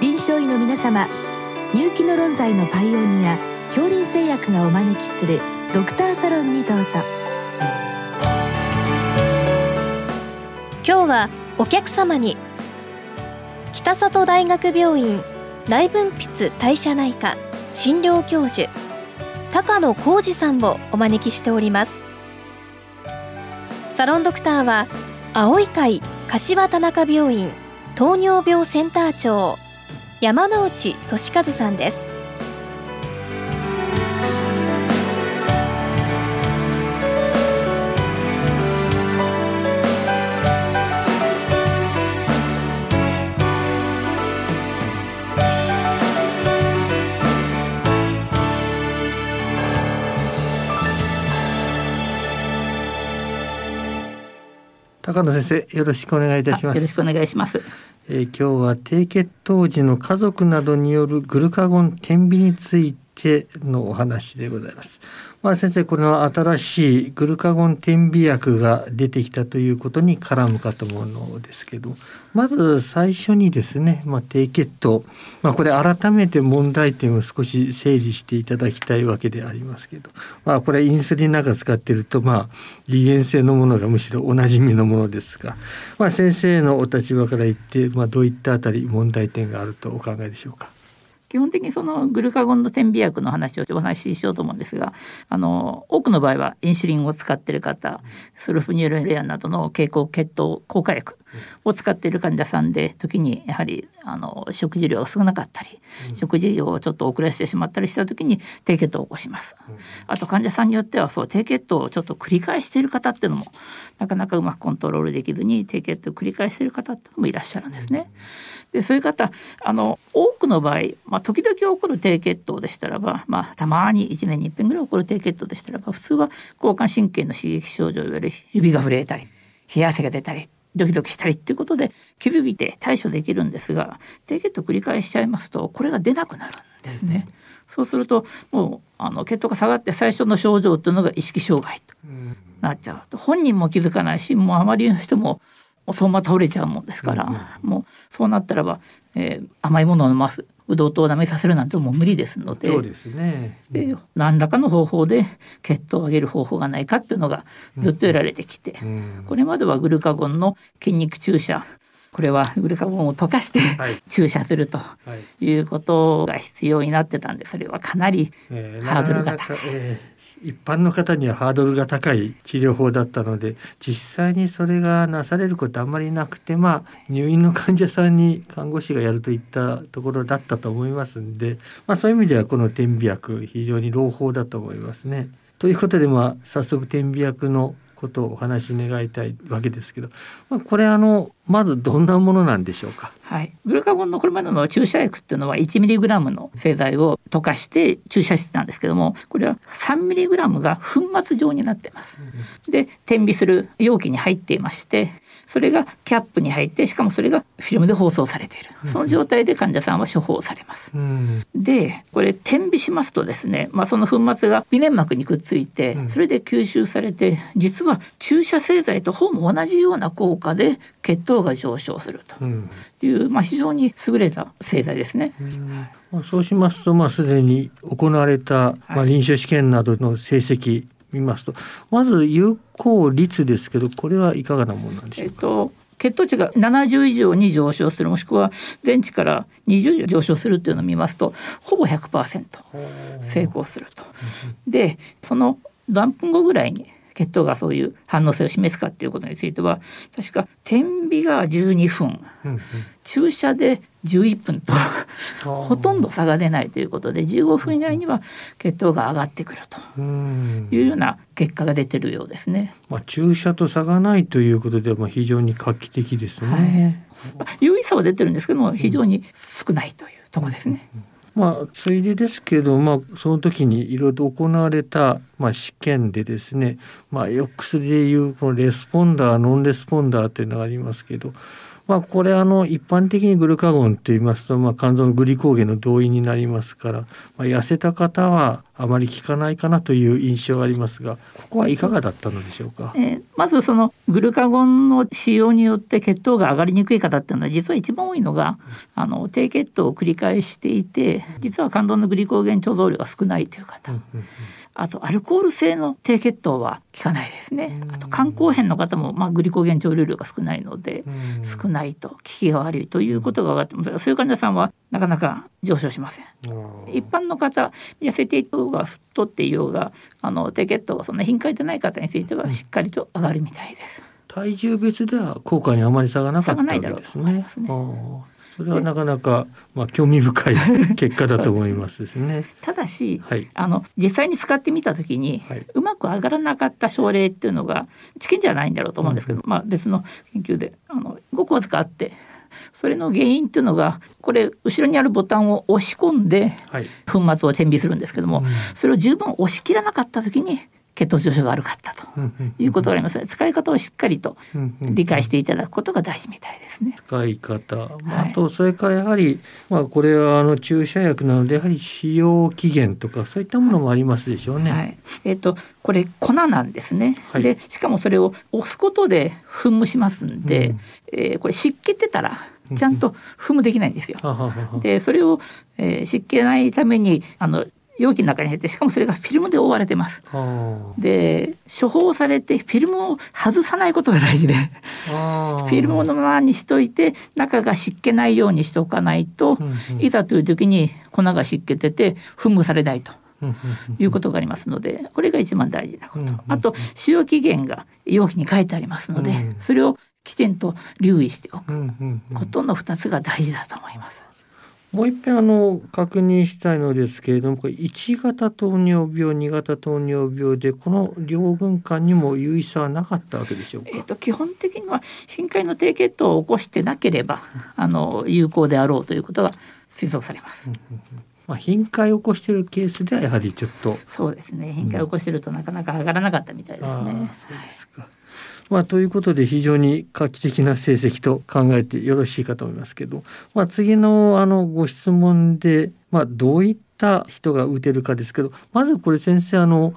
臨床医の皆様入気の論剤のパイオニア恐林製薬がお招きするドクターサロンにどうぞ。今日はお客様に北里大学病院内分泌代謝内科診療教授高野浩二さんをお招きしております。サロンドクターは青い会柏田中病院糖尿病センター長山内俊和さんです。高野先生よろしくお願いいたします。よろしくお願いします。えー、今日は低血糖時の家族などによるグルカゴン天秤についててのお話でございます。まあ、先生この新しいグルカゴン点鼻薬が出てきたということに絡むかと思うのですけどまず最初にですね、まあ、低血糖、まあ、これ改めて問題点を少し整理していただきたいわけでありますけど、まあ、これインスリンなんか使ってるとまあ利塩性のものがむしろおなじみのものですが、まあ、先生のお立場から言って、まあ、どういったあたり問題点があるとお考えでしょうか？基本的にそのグルカゴンの点鼻薬の話をお話ししようと思うんですがあの多くの場合はインシュリンを使っている方スルフニューレレアなどの経口血糖効果薬を使っている患者さんで時にやはりあの食事量が少なかったり、うん、食事量をちょっと遅らせてしまったりした時に低血糖を起こします、うん、あと患者さんによってはそう低血糖をちょっと繰り返している方っていうのもなかなかうまくコントロールできずに低血糖を繰り返している方っていうのもいらっしゃるんですね。でそういう方あの多くの場合、まあ、時々起こる低血糖でしたらば、まあ、たまに1年に1遍ぐらい起こる低血糖でしたらば普通は交感神経の刺激症状いわゆる指が震えたり冷や汗が出たりドキドキしたりっていうことで気づいて対処できるんですが低血糖繰り返しちゃいますとこれが出なくなるんですね。そうするともうあの血糖が下がって最初の症状というのが意識障害となっちゃうと本人も気づかないしもうあまりの人もそのまま倒れちゃうもんですから、もうそうなったらば、えー、甘いものを飲ますブドウ糖を舐めさせるなんてもう無理ですのでそうですね、で何らかの方法で血糖を上げる方法がないかっていうのがずっとやられてきて、これまではグルカゴンの筋肉注射これはグルカゴンを溶かして注射するとい。うことが必要になってたんでそれはかなりハードルが高い。えー一般の方にはハードルが高い治療法だったので実際にそれがなされることあんまりなくてまあ入院の患者さんに看護師がやるといったところだったと思いますんで、まあ、そういう意味ではこの点鼻薬非常に朗報だと思いますね。ということでまあ早速点鼻薬のことをお話し願いたいわけですけど、まあ、これあのまずどんなものなんでしょうか？はい、グルカゴンのこれまでの注射薬っていうのは1ミリグラムの製剤を溶かして注射してたんですけどもこれは3ミリグラムが粉末状になってます。で点鼻する容器に入っていましてそれがキャップに入ってしかもそれがフィルムで包装されている。その状態で患者さんは処方されます。でこれ点鼻しますとですね、まあ、その粉末が微粘膜にくっついてそれで吸収されて実は注射製剤とほぼ同じような効果で血糖が上昇するという、まあ、非常に優れた製剤ですね。そうしますと、まあ、すでに行われた、まあ、臨床試験などの成績見ますと、まず有効率ですけど、これはいかがなものなんでしょうか？えっと血糖値が70以上に上昇するもしくは全値から20以上上昇するっていうのを見ますとほぼ100%成功すると。でその何分後ぐらいに血糖がそういう反応性を示すかっていうことについては確か点鼻が12分、注射で11分とほとんど差が出ないということで15分以内には血糖が上がってくるというような結果が出てるようですね。まあ、注射と差がないということでまあ非常に画期的ですね。はい、有意差は出てるんですけども非常に少ないというとこですね。うん。まあ、ついでですけど、まあ、その時にいろいろと行われた、まあ、試験でですね、まあ、よく薬でいうこのレスポンダーノンレスポンダーというのがありますけど、まあ、これあの一般的にグルカゴンと言いますと、まあ、肝臓のグリコーゲンの動員になりますから、まあ、痩せた方はあまり効かないかなという印象がありますがここはいかがだったのでしょうか、えー、まずそのグルカゴンの使用によって血糖が上がりにくい方っていうのは実は一番多いのがあの低血糖を繰り返していて実は肝臓のグリコーゲン貯蔵量が少ないという方。あとアルコール性の低血糖は効かないですね。あと肝硬変の方もまあグリコーゲン貯留量が少ないので少ないと効きが悪いということが分かってますがそういう患者さんはなかなか上昇しません。一般の方痩せていようが太っていようがあの低血糖がそんな頻回でない方についてはしっかりと上がるみたいです。体重別では効果にあまり差がなかったわけですね。すねそれはなかなか、まあ、興味深い 結果だと思いますですね。ただし、はい、あの実際に使ってみた時に、はい、うまく上がらなかった症例っていうのが治験じゃないんだろうと思うんですけど、うん、まあ、別の研究であのごくわずかあってそれの原因っていうのがこれ後ろにあるボタンを押し込んで粉末を点鼻するんですけども、はい、それを十分押し切らなかった時に血糖上昇が悪かったということがあります、使い方をしっかりと理解していただくことが大事みたいですね。使い方、まあ、あとそれからやはり、まあ、これはあの注射薬なのでやはり使用期限とかそういったものもありますでしょうね。はい、えっ、ー、とこれ粉なんですね。はい、でしかもそれを押すことで噴霧しますんで、うん、えー、これ湿気てたらちゃんと踏むできないんですよ。でそれを、えー、湿気ないためにあの容器の中に入ってしかもそれがフィルムで覆われてます。で処方されてフィルムを外さないことが大事で。フィルムのままにしといて中が湿気ないようにしておかないと、いざという時に粉が湿気てて噴霧されないと。いうことがありますのでこれが一番大事なこと、あと使用期限が容器に書いてありますので、それをきちんと留意しておく。ことの2つが大事だと思います。もう一遍あの確認したいのですけれどもこれ1型糖尿病2型糖尿病でこの両軍間にも有意差はなかったわけでしょうか、えーと、基本的には頻回の低血糖を起こしてなければあの有効であろうということが推測されます。まあ、頻回を起こしているケースではやはりちょっと。そうですね。頻回を起こしているとなかなか上がらなかったみたいですね。まあ、ということで非常に画期的な成績と考えてよろしいかと思いますけど、まあ、次のあのご質問で、まあ、どういった人が打てるかですけど。まずこれ先生あの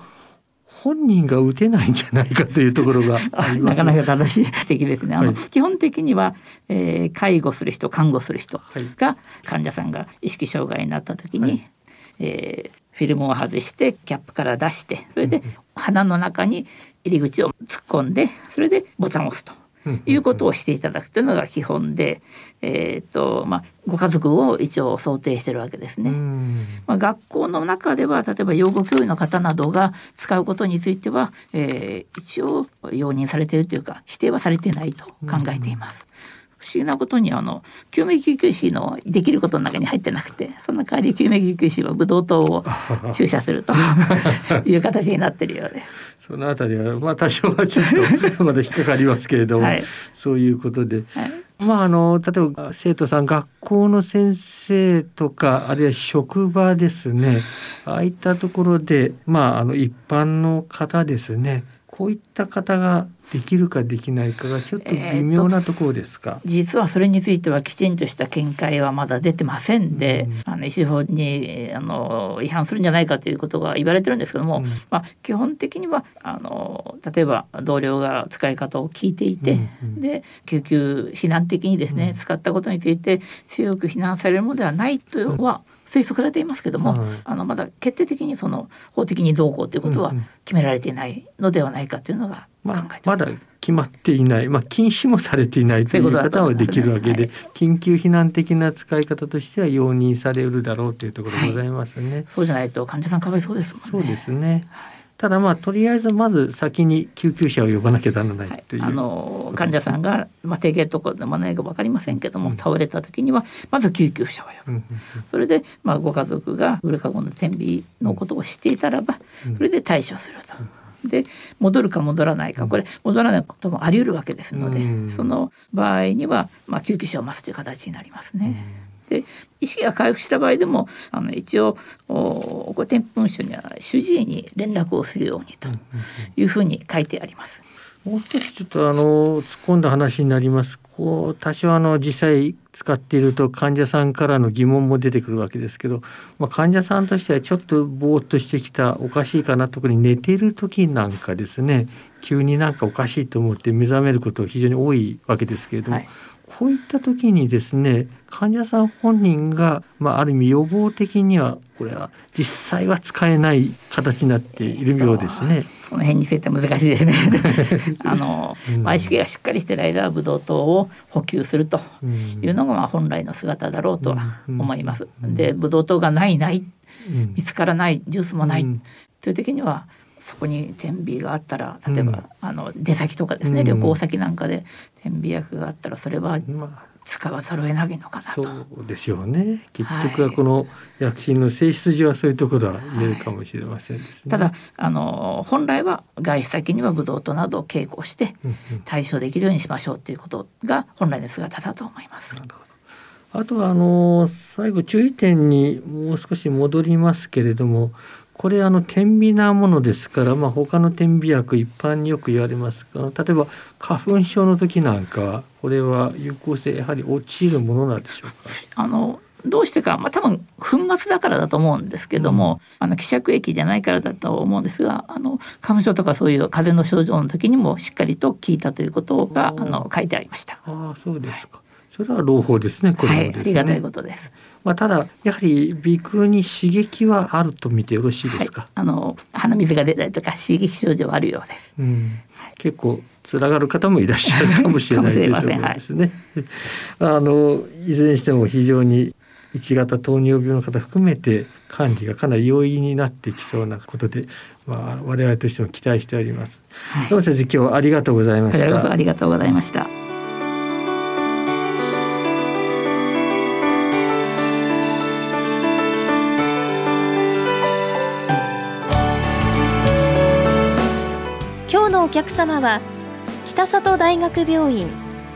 本人が打てないんじゃないかというところが なかなか正しい指摘ですね。あの、はい、基本的には、えー、介護する人看護する人が、患者さんが意識障害になった時に、はい、えー、フィルムを外してキャップから出してそれで鼻の中に入り口を突っ込んでそれでボタンを押すと。いうことをしていただくというのが基本で、えーとまあ、ご家族を一応想定してるわけですね。まあ、学校の中では例えば養護教諭の方などが使うことについては、えー、一応容認されているというか否定はされてないと考えています。不思議なことにあの救命救急士のできることの中に入ってなくてその代わり救命救急士はブドウ糖を注射すると いう形になってるようで。そのあたりはまあ多少はちょっとまだ引っかかりますけれども、はい、そういうことで。はい。まああの例えば生徒さん学校の先生とかあるいは職場ですね。ああいったところでまああの一般の方ですねこういった方ができるかできないかがちょっと微妙なところですか、えー、実はそれについてはきちんとした見解はまだ出てませんで、うん、あの医師法にあの違反するんじゃないかということが言われてるんですけども、うん、まあ、基本的にはあの例えば同僚が使い方を聞いていて、うんうん、で救急避難的にですね、使ったことについて強く非難されるものではないとは、推測されていますけども、はい、あのまだ決定的にその法的にどうこうということは決められていないのではないかというのが考えてまあ、まだ決まっていない、まあ、禁止もされていないという方はできるわけで、ね。はい、緊急避難的な使い方としては容認されるだろうというところでございますね。はい、そうじゃないと患者さんかわいそうですね。そうですね。はいただまあとりあえずまず先に救急車を呼ばなきゃならないという、はい、あの患者さんが、まあ、低血糖でもないか分かりませんけども、うん、倒れた時にはまず救急車を呼ぶ、うん、それで、まあ、ご家族がグルカゴンの点鼻のことを知っていたらば、それで対処すると。で戻るか戻らないかこれ戻らないこともあり得るわけですので、その場合には、まあ、救急車を待つという形になりますね。で意識が回復した場合でもあの一応おご添文書には主治医に連絡をするようにというふうに書いてあります。もう少しちょっとあの突っ込んだ話になります。こう多少あの実際使っていると患者さんからの疑問も出てくるわけですけど、まあ、患者さんとしてはちょっとぼーっとしてきたおかしいかな特に寝ている時なんかですね急になんかおかしいと思って目覚めること非常に多いわけですけれども、はい、こういった時にですね患者さん本人が、まあ、ある意味予防的にはこれは実際は使えない形になっているようですね。その辺について難しいですね。あの、うん、意識がしっかりしている間はブドウ糖を補給するというのがまあ本来の姿だろうとは思います。でブドウ糖がないない。見つからないジュースもない、という時にはそこに点鼻があったら例えば、うん、あの出先とかですね、旅行先なんかで点鼻薬があったらそれは使わざるを得ないのかなと。そうですよね。結局はこの薬品の性質上はそういうところは出るかもしれません、ねはい、ただあの本来は外出先にはブドウ糖などを稽古して対処できるようにしましょうということが本来の姿だと思います。あとはあの最後注意点にもう少し戻りますけれどもこれあの天微なものですから、まあ、他の点鼻薬一般によく言われますが例えば花粉症の時なんかはこれは有効性やはり落ちるものなんでしょうか？あのどうしてか、まあ、多分粉末だからだと思うんですけども、うん、あの希釈液じゃないからだと思うんですがあの花粉症とかそういう風邪の症状の時にもしっかりと効いたということがあの書いてありました。あそうですか、はい、それは朗報ですね。これ、ね、はい、ありがたいことです。まあ、ただやはり鼻腔に刺激はあると見てよろしいですか、はい、あの鼻水が出たりとか刺激症状はあるようです、うん、結構つながる方もいらっしゃるかもしれないというところですね、はい、あのいずれにしても非常に1型糖尿病の方含めて管理がかなり容易になってきそうなことで、まあ、我々としても期待しております。はい、どうも先生今日はありがとうございました。ありがとうございました。お客様は北里大学病院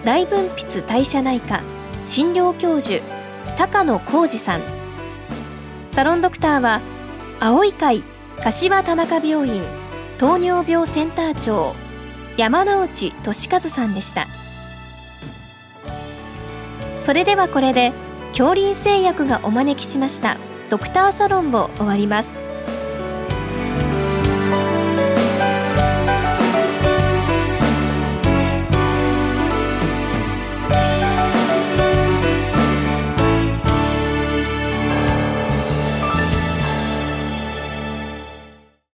大分泌代謝内科診療教授高野浩二さん。サロンドクターは青い会柏田中病院糖尿病センター長山之内俊和さんでした。それではこれで恐林製薬がお招きしましたドクターサロンを終わります。